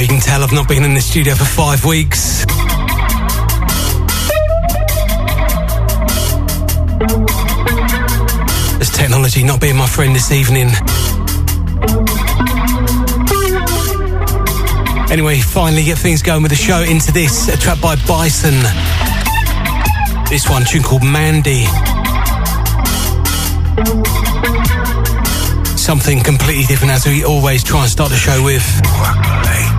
You can tell I've not been in the studio for five weeks. There's technology not being my friend this evening. Anyway, finally get things going with the show into this, a track by Bison. This one, tune called Mandy. Something completely different as we always try and start the show with.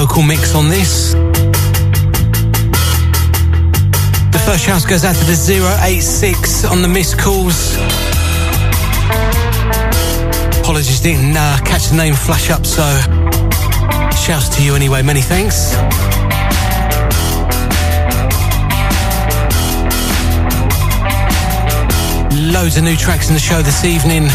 Vocal mix on this. The first shout goes out to the 086 on the missed calls. Apologies, didn't uh, catch the name flash up, so shouts to you anyway. Many thanks. Loads of new tracks in the show this evening.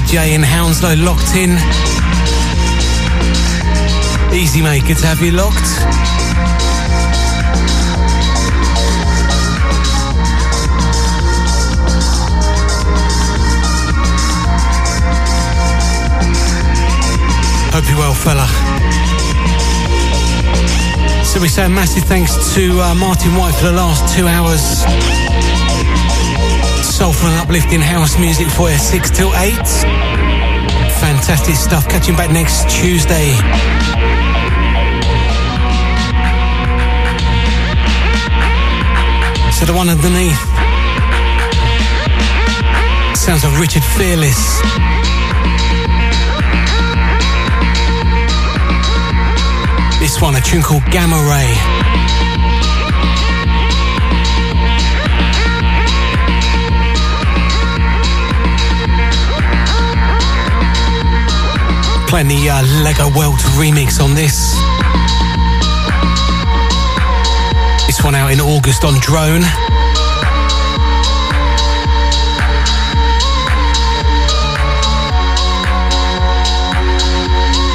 Out Jay in Hounslow locked in. Easy mate, good to have you locked. Hope you're well, fella. So we say a massive thanks to uh, Martin White for the last two hours. Soulful and uplifting house music for you, 6 till 8. Fantastic stuff. Catching back next Tuesday. So the one underneath sounds of Richard Fearless. This one, a tune called Gamma Ray. Playing the uh, Lego World remix on this. This one out in August on Drone.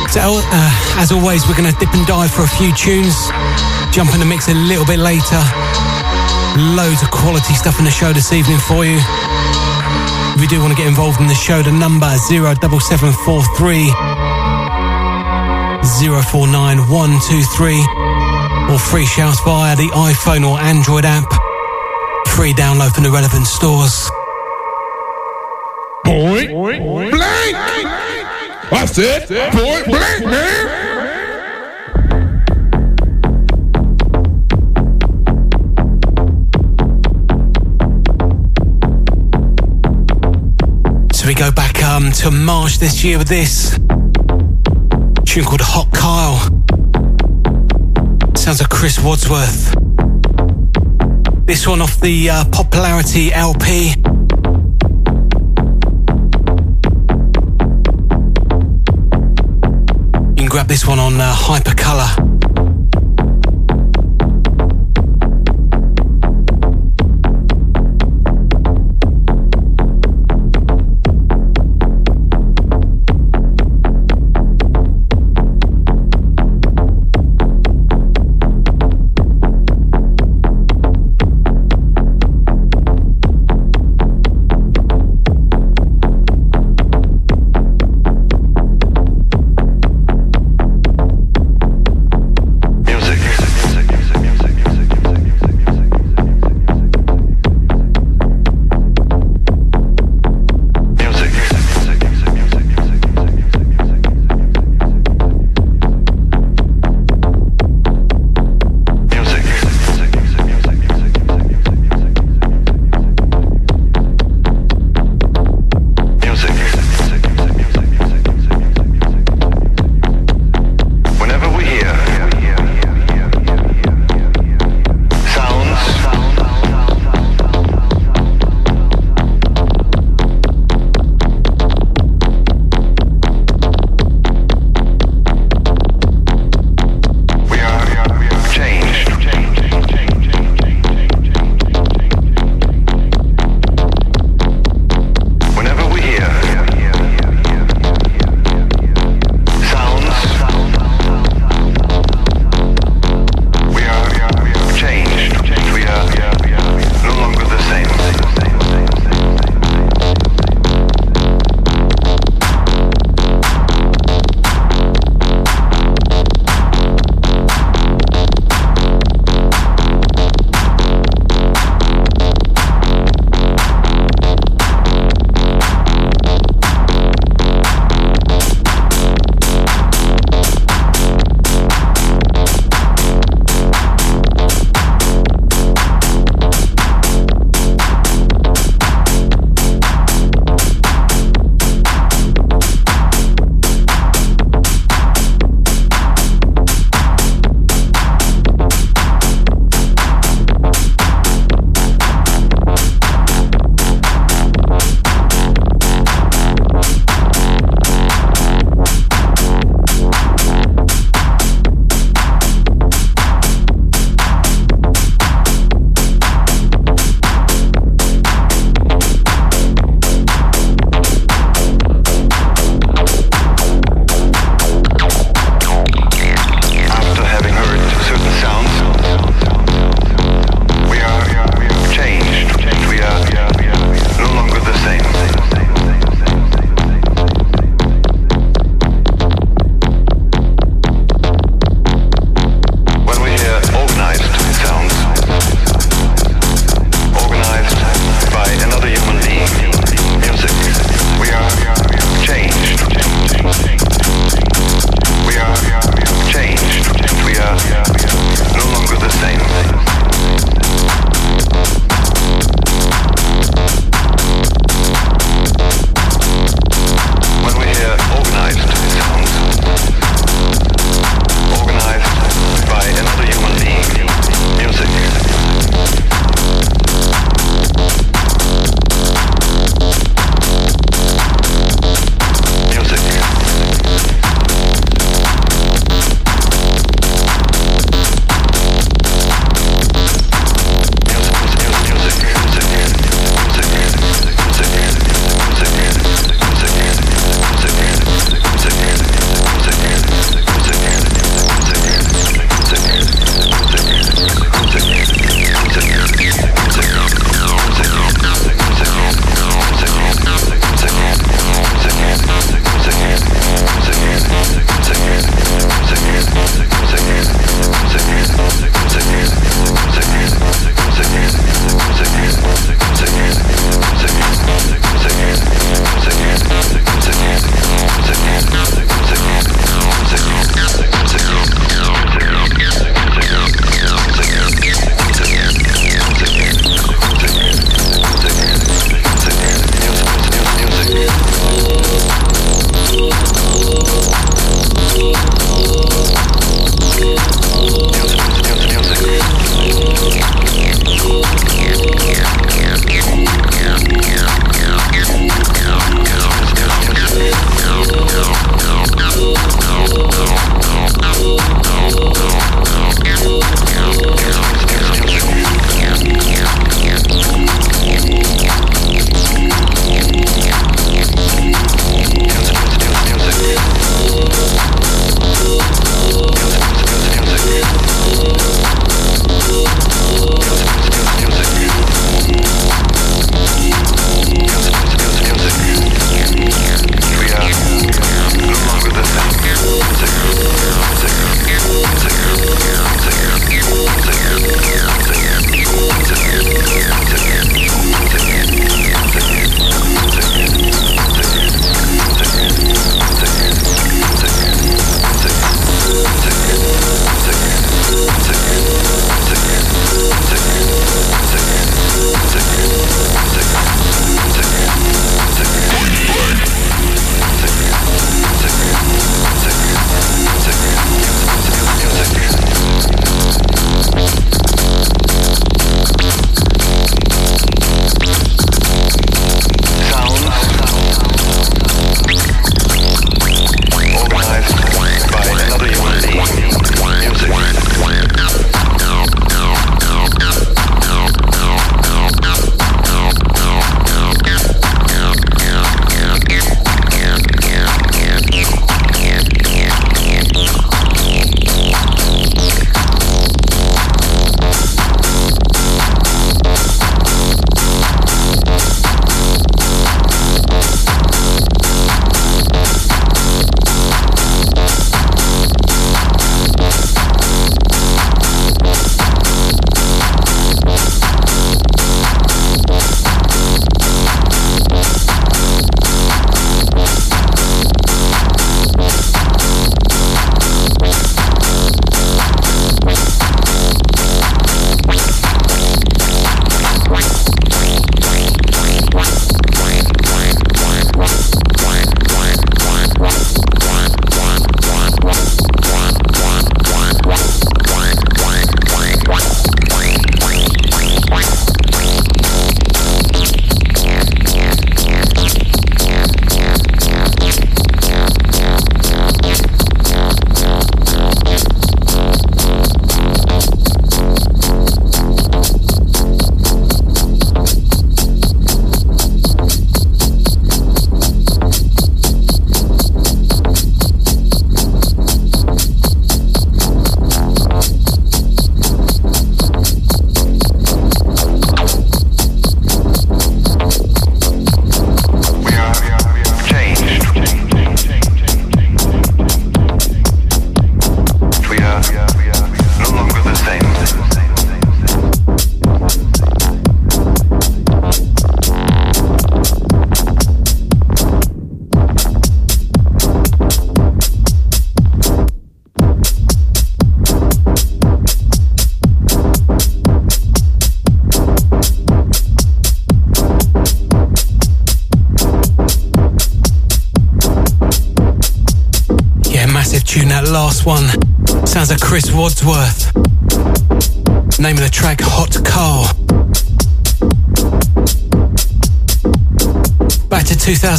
So, uh, as always, we're going to dip and dive for a few tunes, jump in the mix a little bit later. Loads of quality stuff in the show this evening for you. If you do want to get involved in the show, the number 07743 049123 or free shouts via the iPhone or Android app. Free download from the relevant stores. Point, blank. I said point blank, man. So we go back um, to March this year with this tune called Hot Kyle. Sounds like Chris Wadsworth. This one off the uh, Popularity LP. You can grab this one on uh, Hypercolour.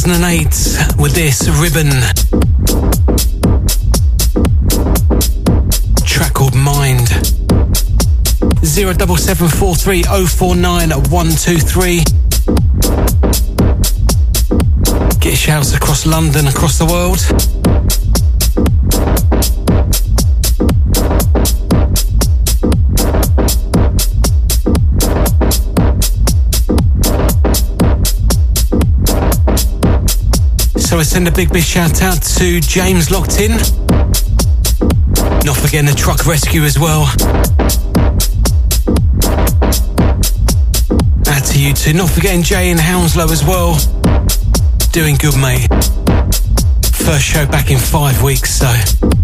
2008 with this Ribbon. Track called Mind. 07743049123. Get shouts across London, across the world. So I send a big, big shout out to James Locked In. Not forgetting the truck rescue as well. Out to you too. Not forgetting Jay in Hounslow as well. Doing good, mate. First show back in five weeks, so.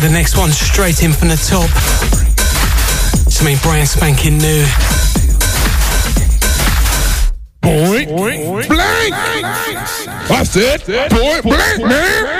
The next one straight in from the top. Something brand spanking new. Point, point blank. I said point blank, man.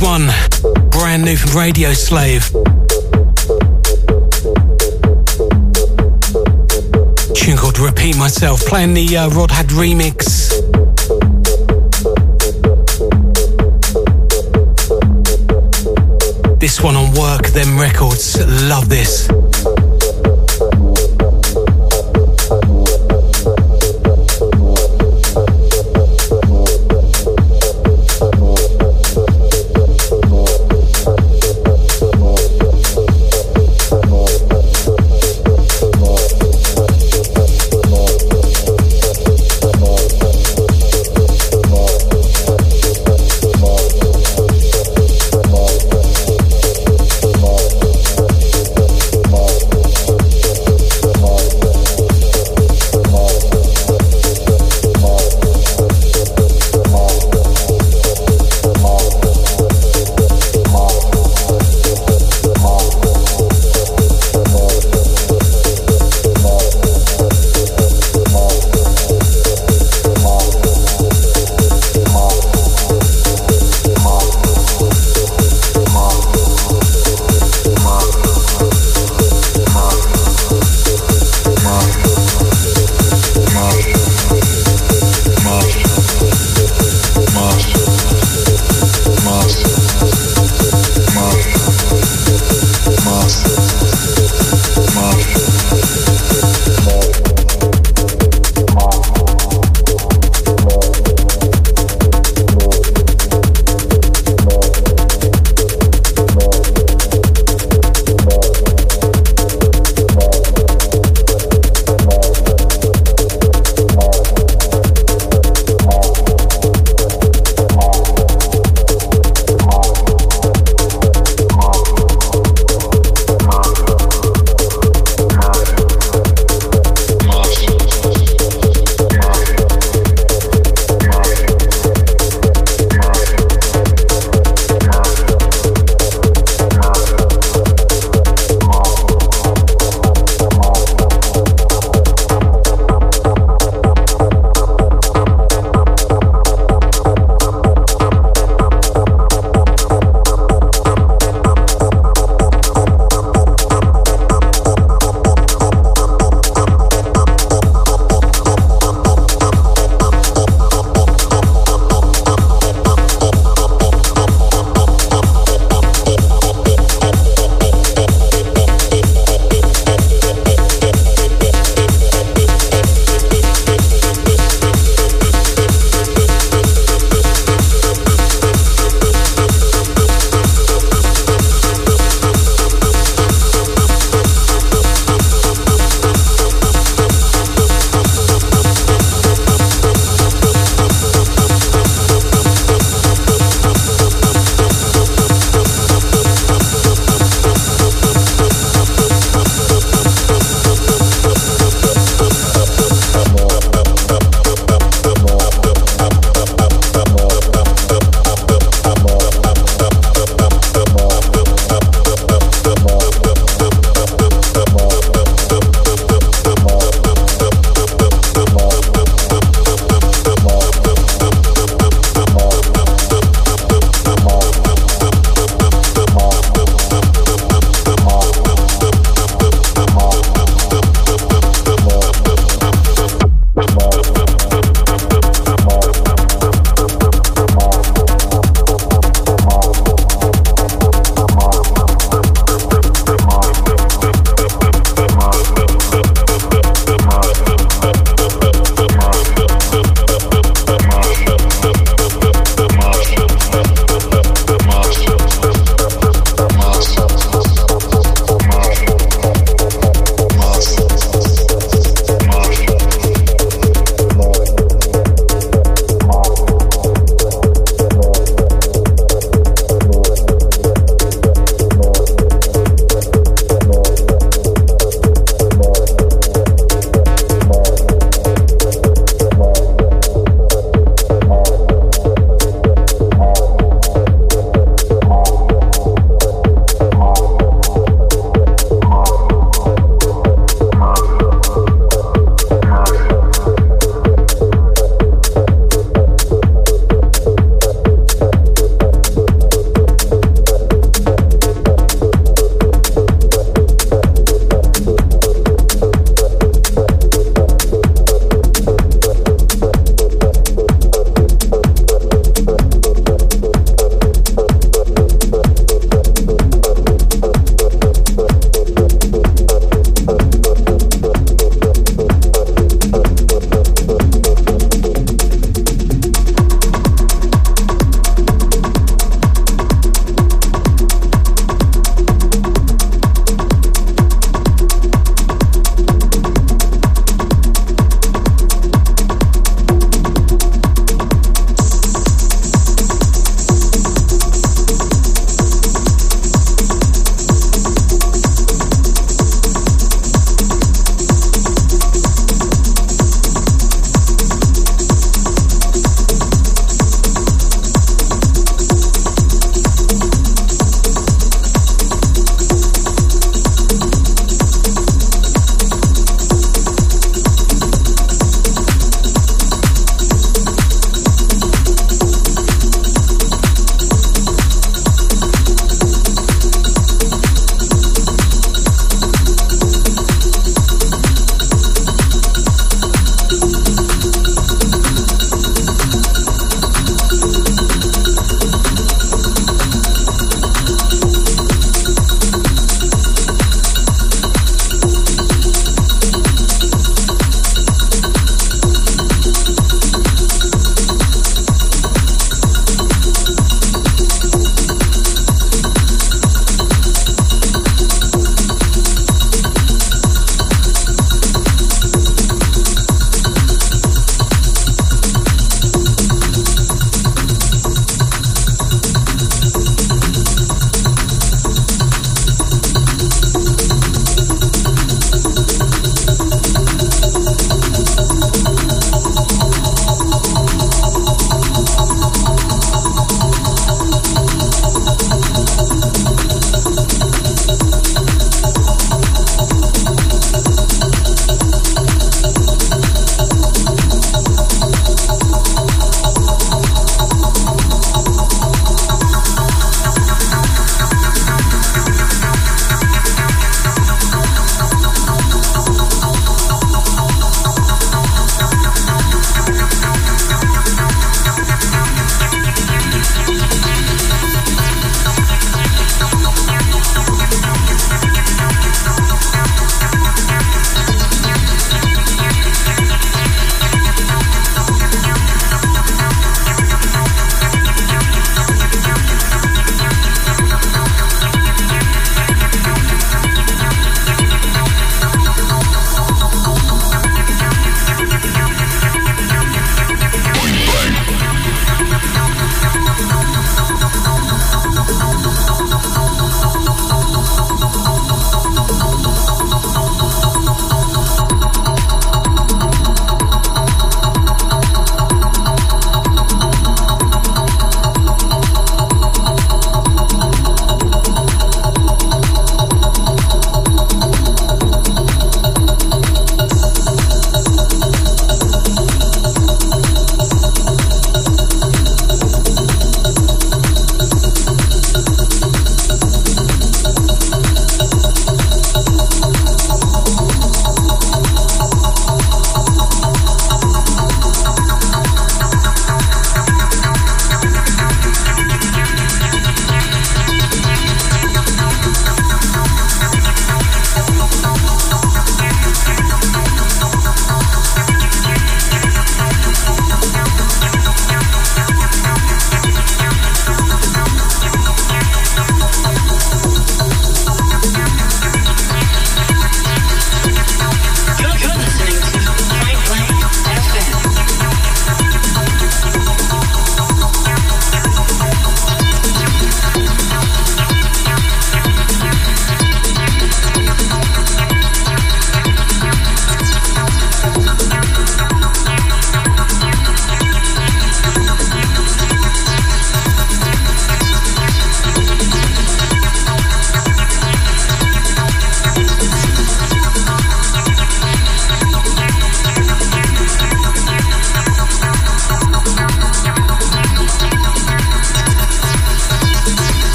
One, brand new from Radio Slave. Tune called Repeat Myself, playing the uh, Rødhåd remix. This one on Work Them Records. Love this.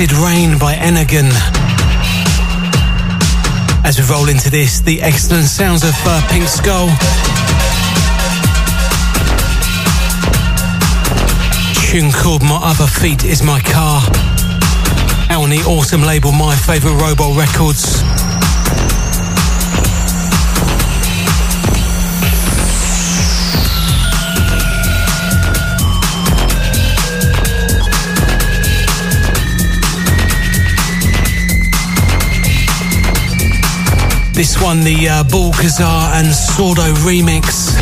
Acid Rain by Energon. As we roll into this, the excellent sounds of uh, Pink Skull. Tune called My Other Feet Is My Car. Out on the awesome label My Favourite Robot Records. This one, the uh, Balcazar and Sordo remix.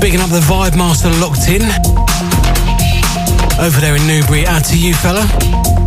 Bigging up the Vibe Master locked in. Over there in Newbury. Out to you, fella.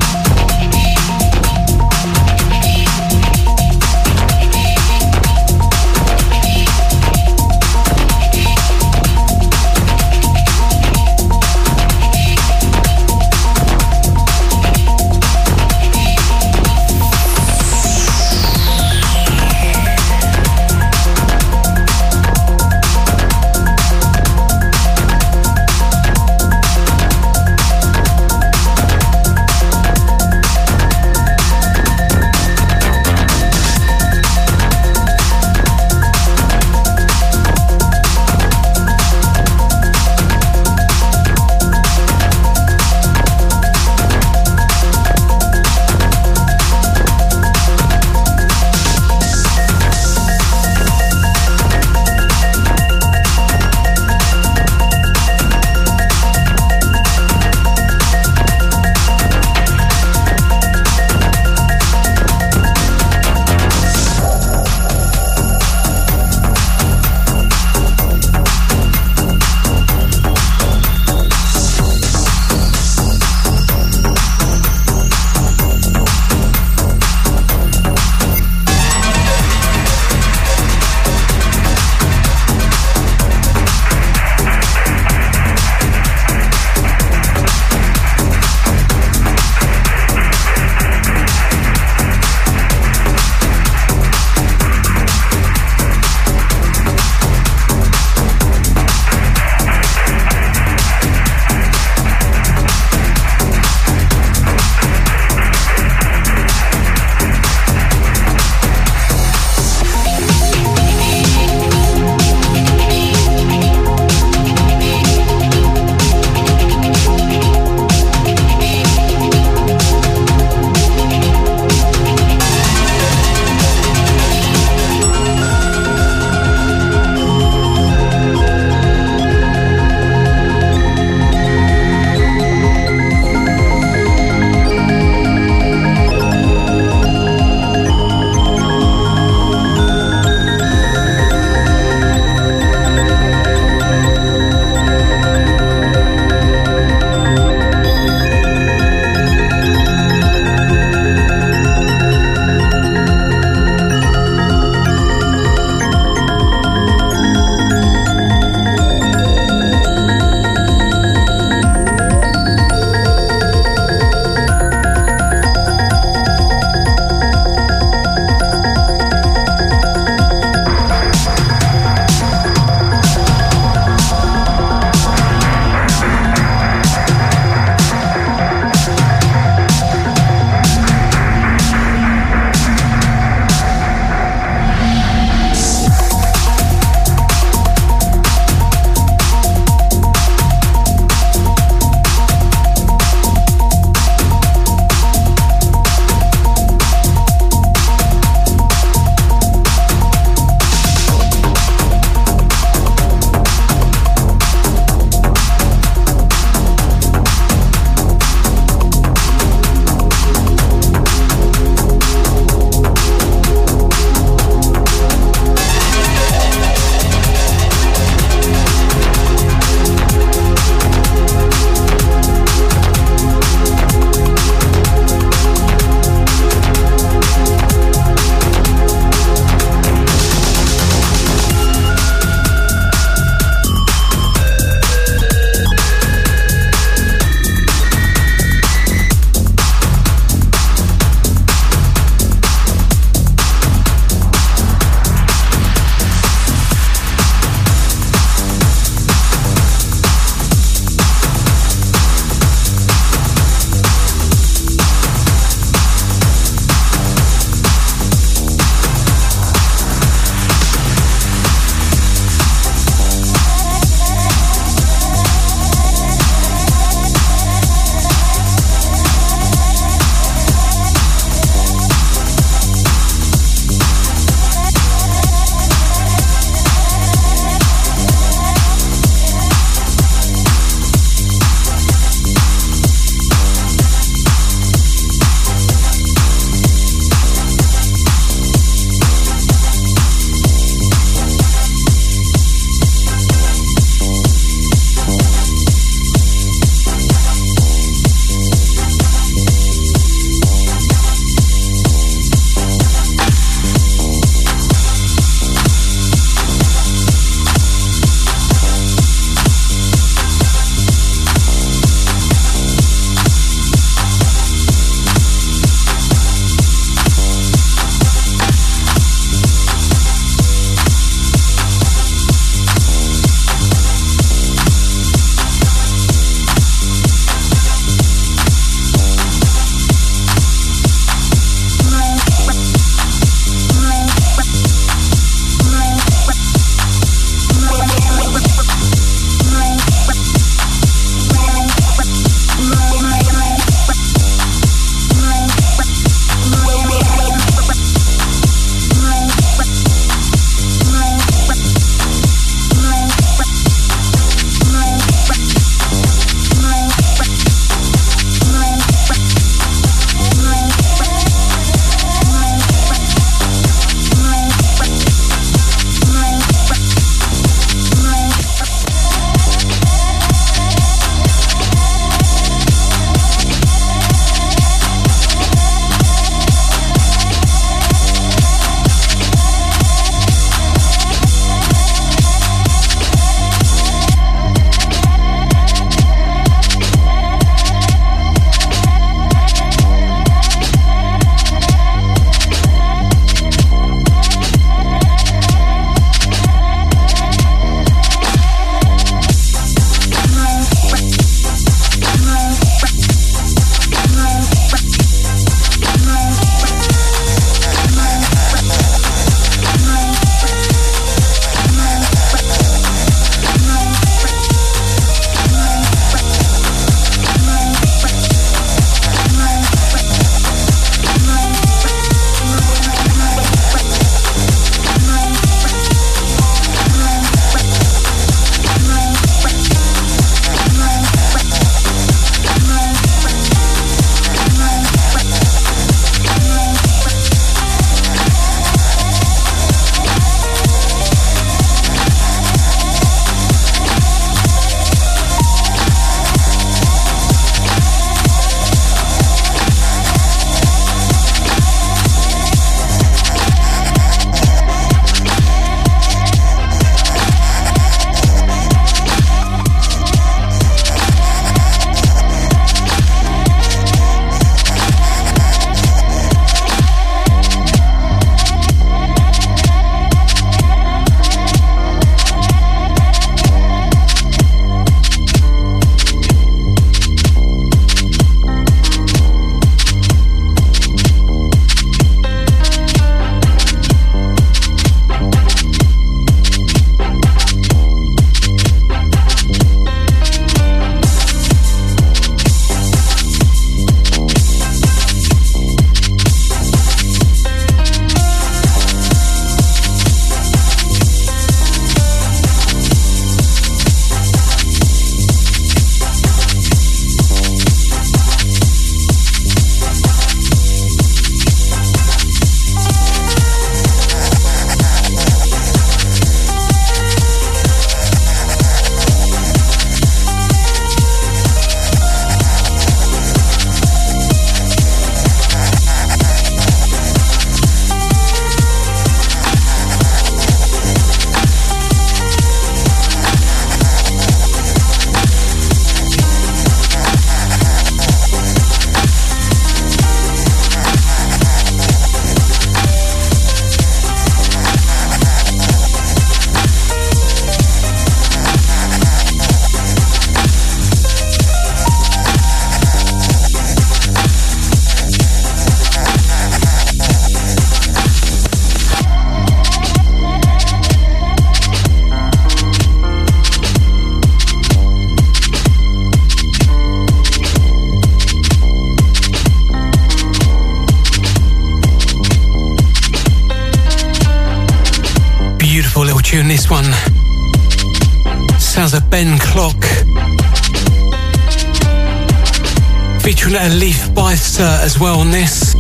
As well on this.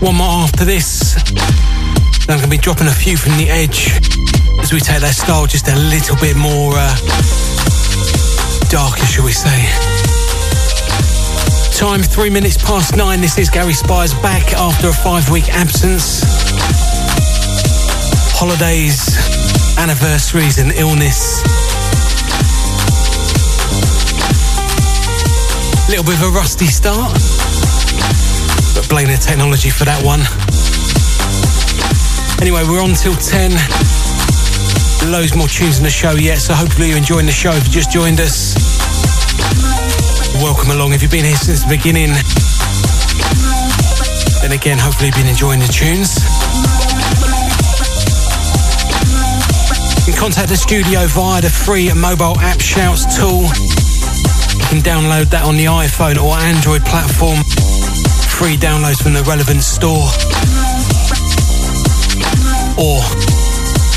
One more after this. Then I'm going to be dropping a few from the edge as we take that style just a little bit more uh, darker, shall we say. Time three minutes past nine. This is Gary Spires back after a five week absence. Holidays, anniversaries, and illness. A little bit of a rusty start but blame the technology for that one. Anyway, we're on till 10. Loads more tunes in the show yet, so hopefully you're enjoying the show if you just joined us. Welcome along if you've been here since the beginning. Then again, hopefully you've been enjoying the tunes. Contact the studio via the free mobile app Shouts tool. You can download that on the iPhone or Android platform free downloads from the relevant store. Or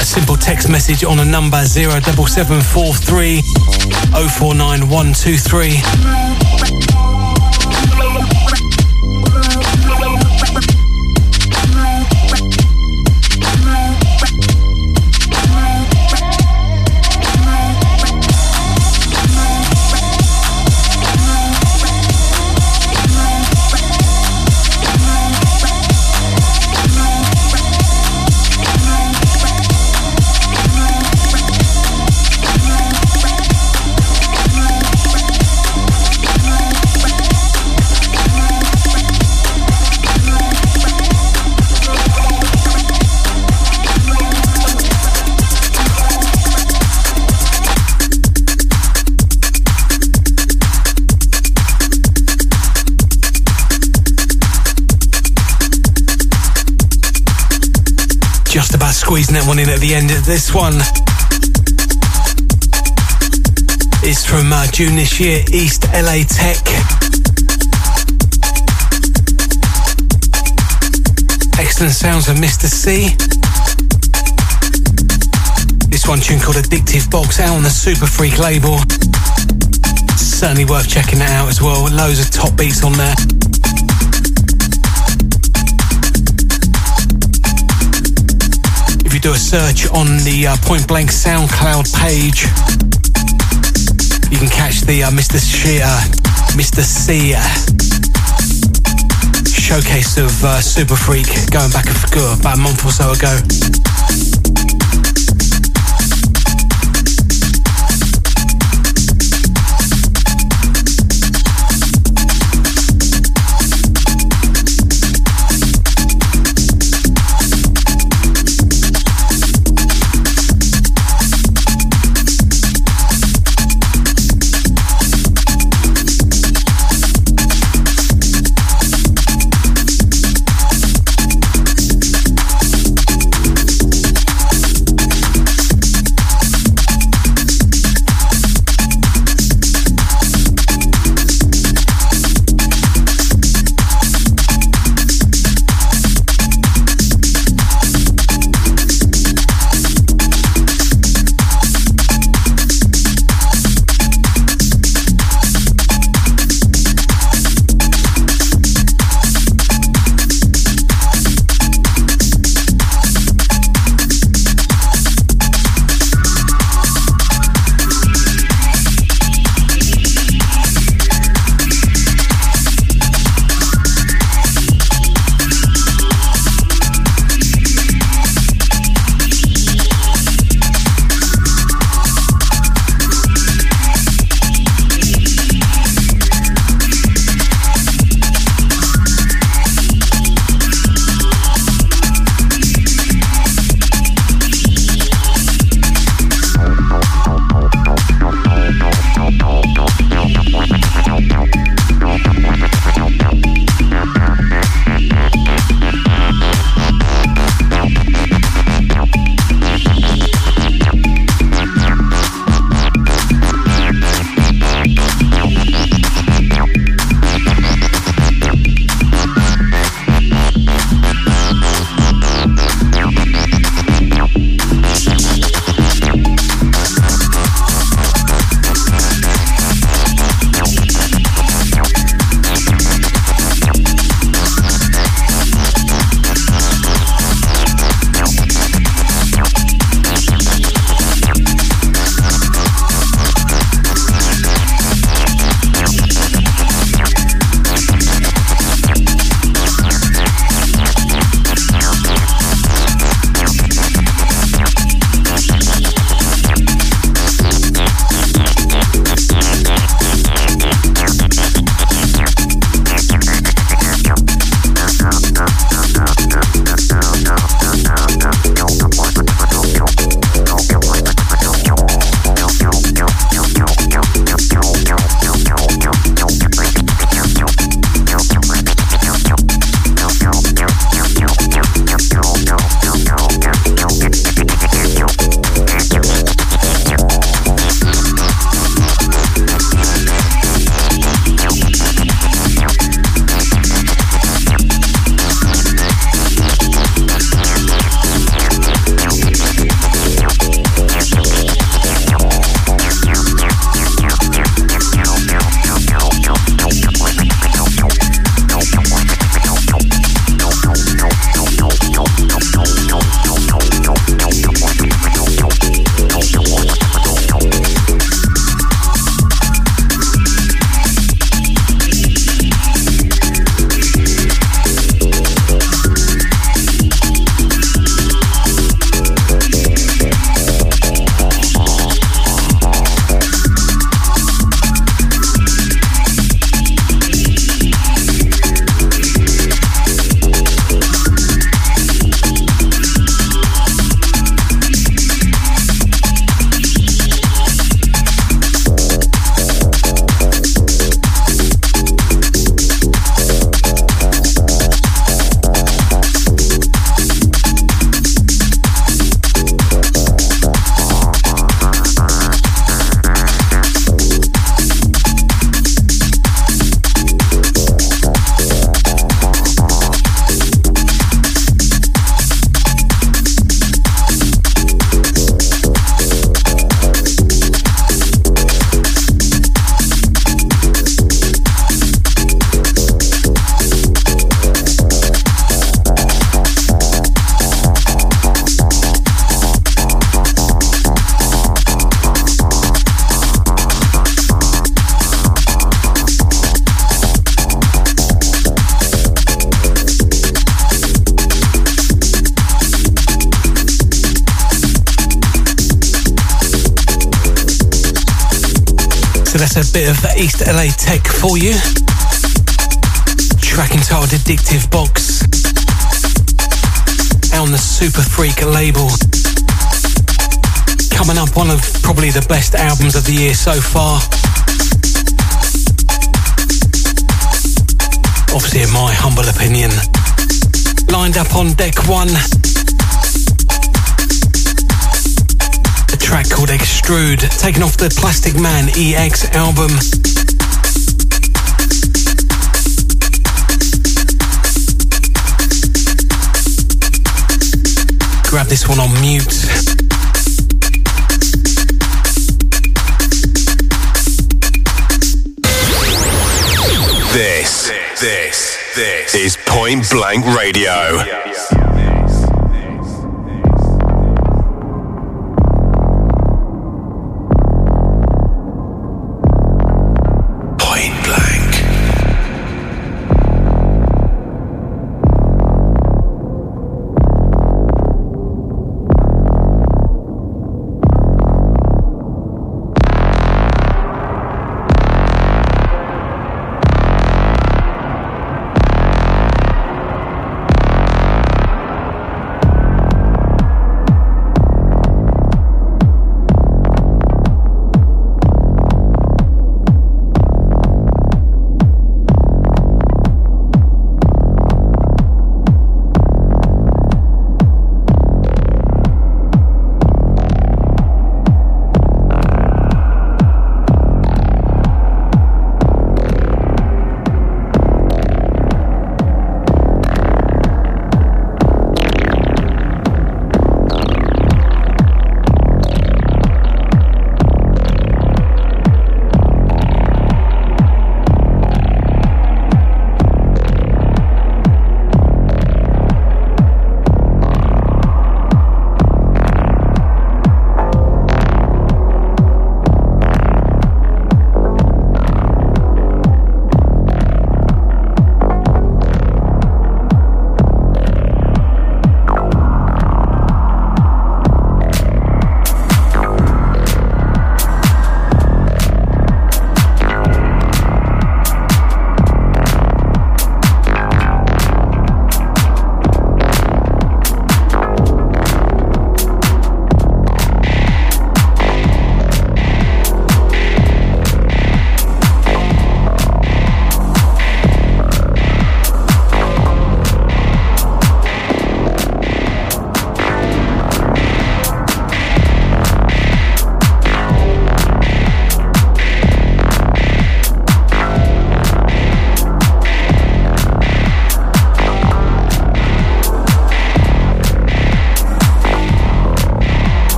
a simple text message on a number 07743 049123. Squeezing that one in at the end of this one. It's from uh, June this year, East LA Tech. Excellent sounds of Mr. C. This one tune called Addictive Box out on the Superfreq label. Certainly worth checking that out as well. Loads of top beats on there. Do a search on the uh, Point Blank SoundCloud page, you can catch the uh, Mr. Sheer, Mr. C showcase of uh, Superfreq going back a, about a month or so ago. East LA tech for you. Track entitled Addictive Box. Out on the Superfreq label. Coming up, one of probably the best albums of the year so far. Obviously, in my humble opinion. Lined up on deck one. Track called Extrude, taken off the Plastikman EX album. Grab this one on mute. This, this, this is Point Blank Radio.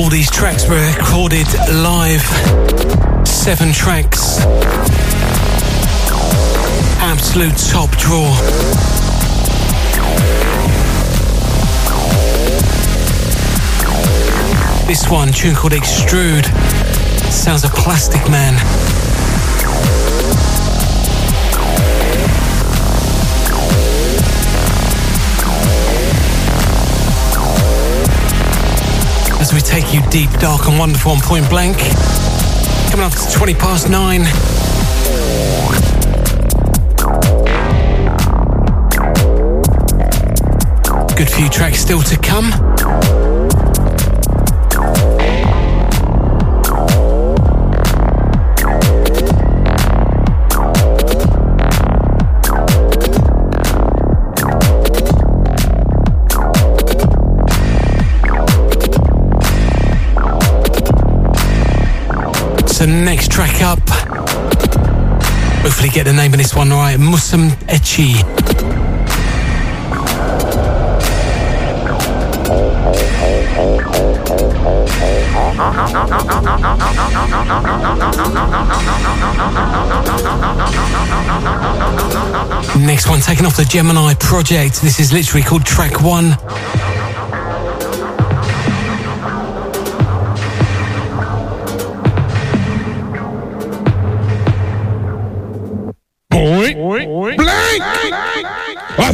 All these tracks were recorded live. Seven tracks. Absolute top draw. This one, tune called Extrude, sounds a Plastikman. As we take you deep, dark, and wonderful on point blank. Coming up to 20 past nine. Good few tracks still to come. So next track up. Hopefully get the name of this one right. Musum Echi. Next one taken off the Gemini project. This is literally called track one.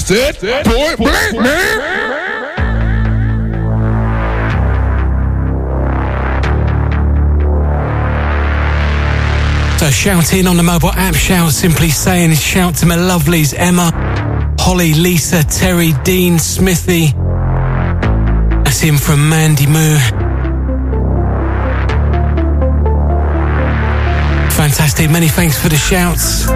I said point blank, man. So shout in on the mobile app, shout simply saying shout to my lovelies Emma, Holly, Lisa, Terry, Dean, Smithy. That's him from Mandy Moo. Fantastic, many thanks for the shouts.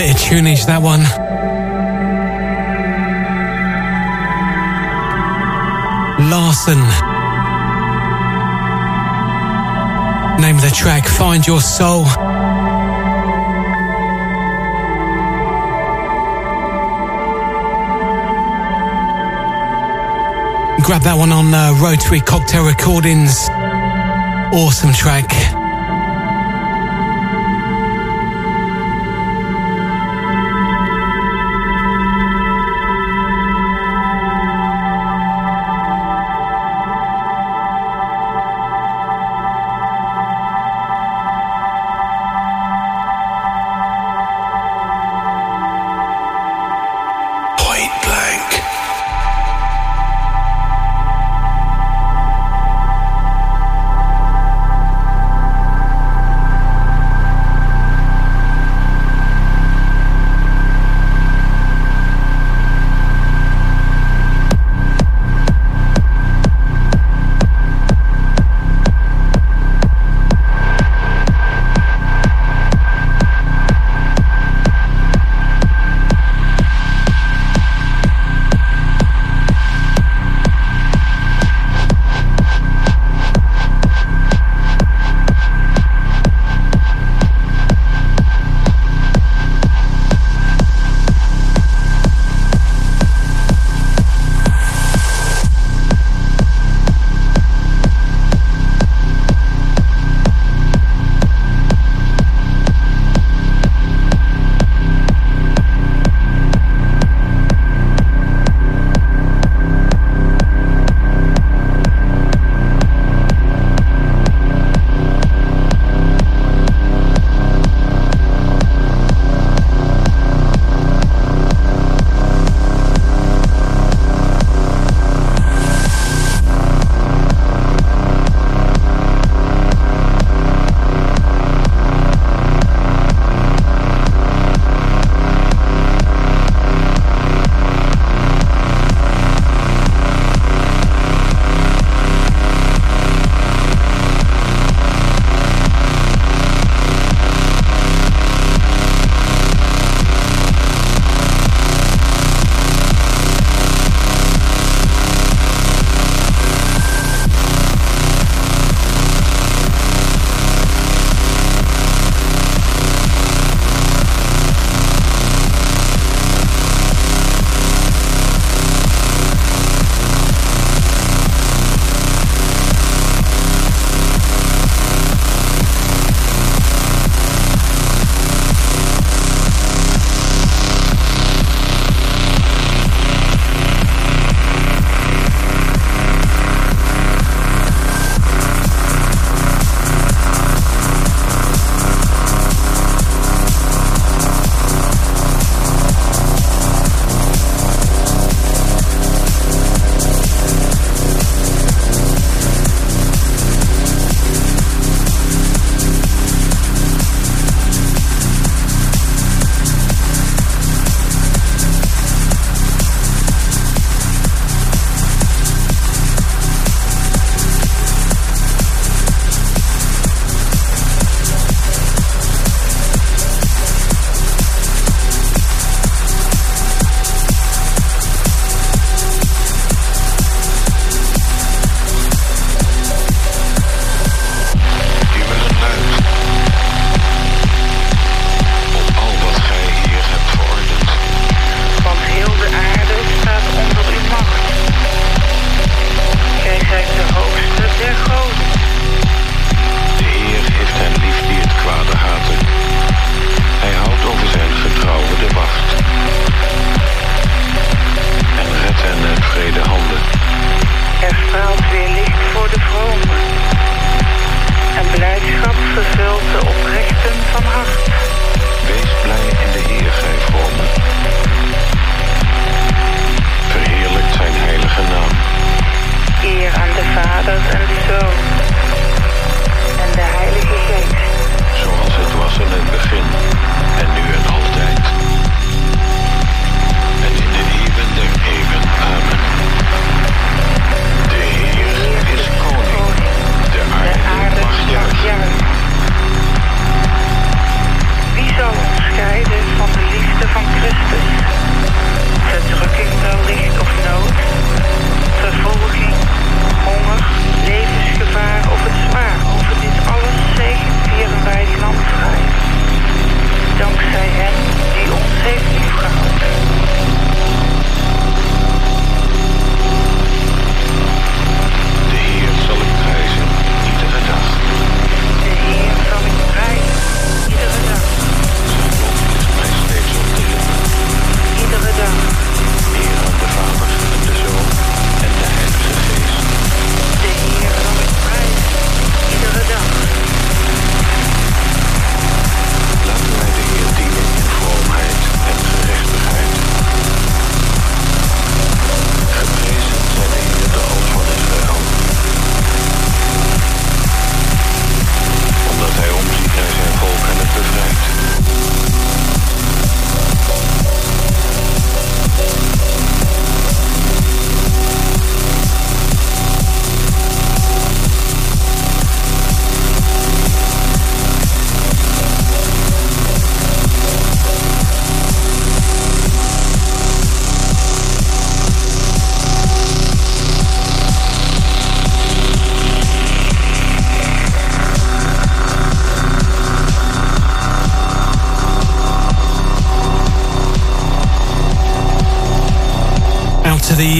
Bit of tunage, that one. Larson. Name of the track, Find Your Soul. Grab that one on uh, Rotary Cocktail Recordings. Awesome track.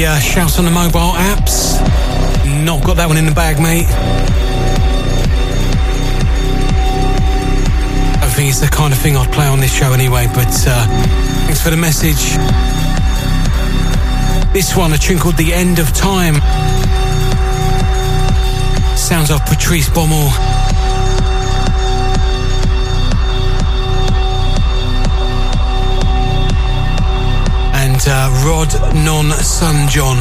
Uh, shouts on the mobile apps. Not got that one in the bag, mate. I think it's the kind of thing I'd play on this show anyway, but uh, thanks for the message. This one, a tune called The End of Time. Sounds of Patrice Baumel. Rod Non Sun John.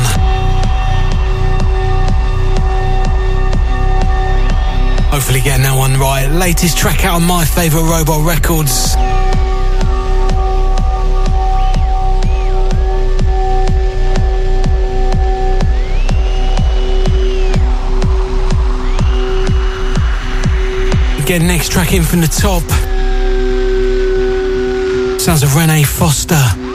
Hopefully getting that one right. Latest track out on my favourite Robot Records. Get next track in from the top. Sounds of Rennie Foster.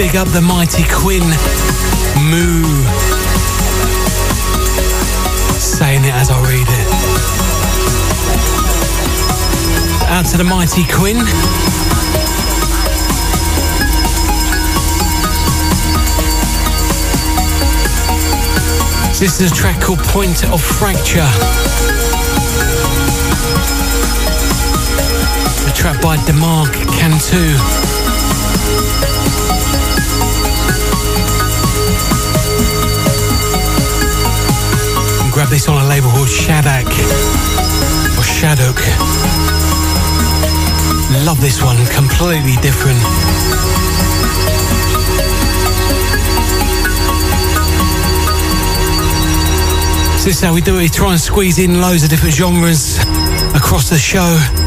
Big up the mighty Quinn. Moo. Saying it as I read it. Out to the mighty Quinn. This is a track called Point of Fracture. A track by Demarc Cantu. Grab this on a label called Shadak or Shadok. Love this one, completely different. So this is how we do it. We try and squeeze in loads of different genres across the show.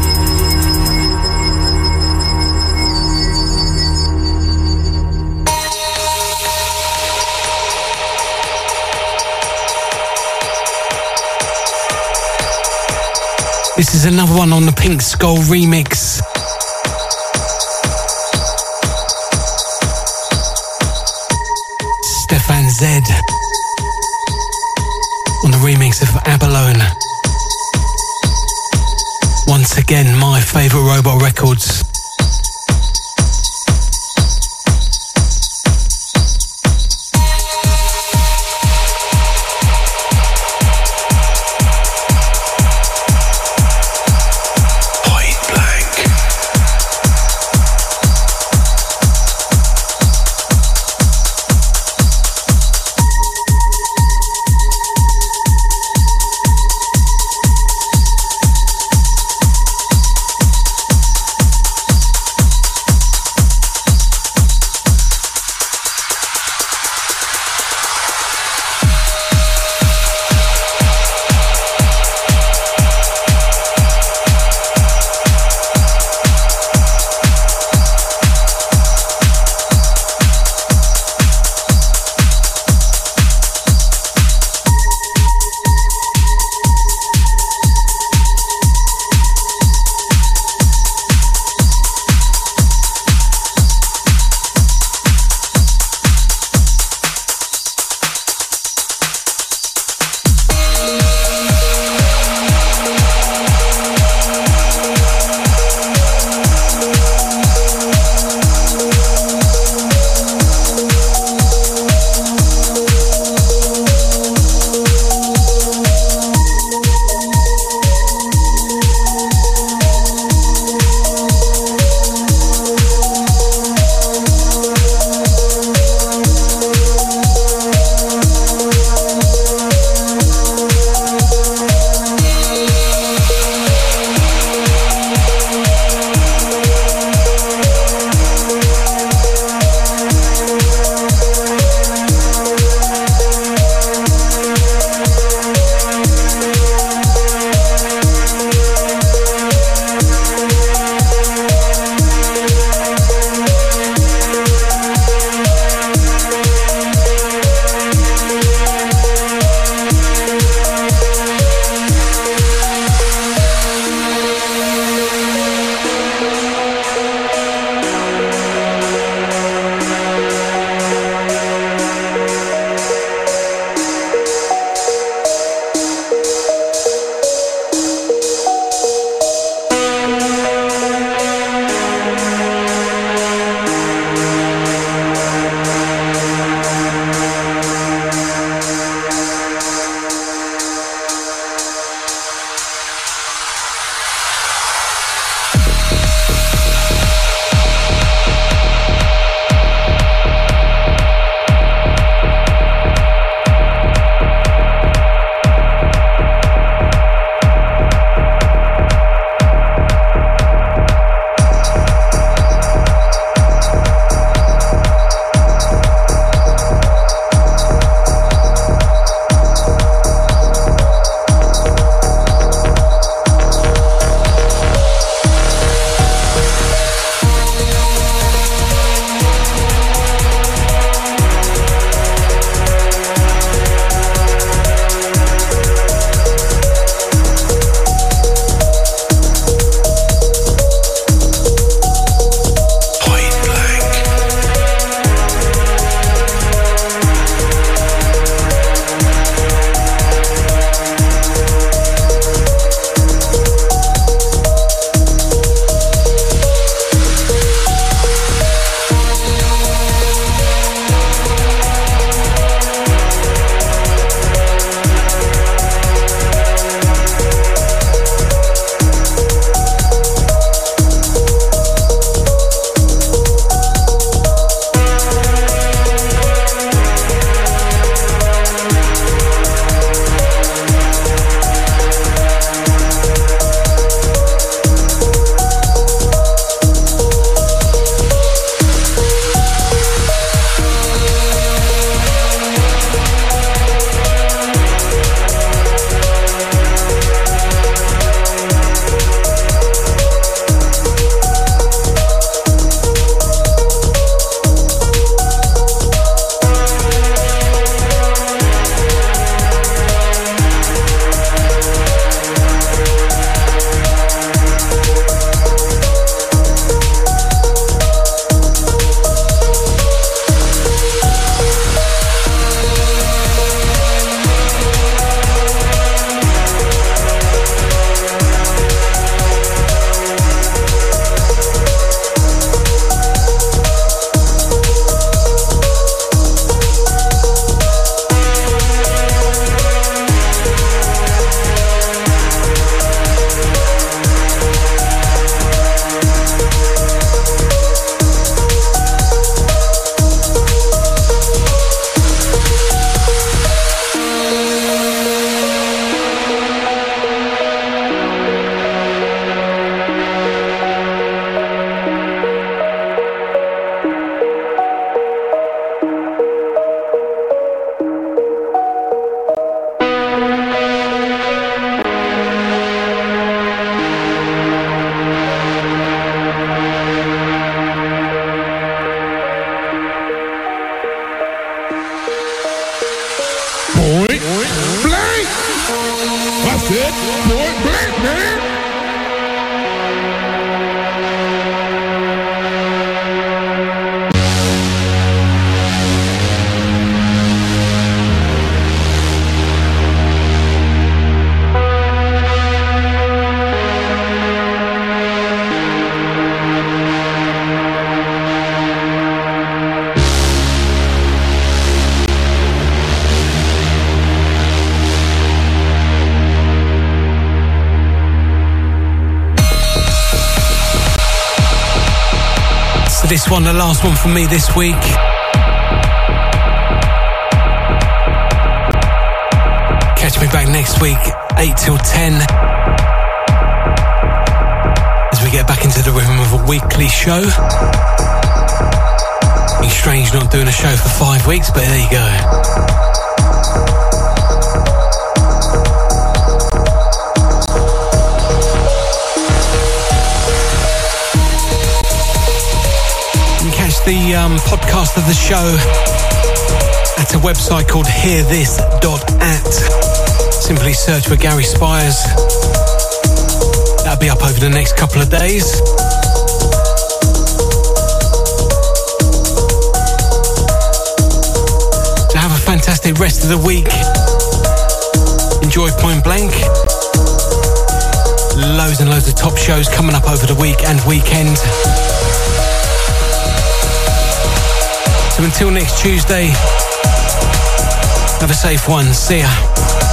This is another one on the Pink Skull remix. Stefan Z on the remix of Abalone. Once again, my favourite Robot Records. One, the last one from me this week. Catch me back next week, 8 till 10. As we get back into the rhythm of a weekly show. It's strange not doing a show for five weeks, but there you go. The um, podcast of the show at a website called hearthis.at. Simply search for Gary Spires. That'll be up over the next couple of days. So have a fantastic rest of the week. Enjoy Point Blank. Loads and loads of top shows coming up over the week and weekend. Until next Tuesday, have a safe one. See ya.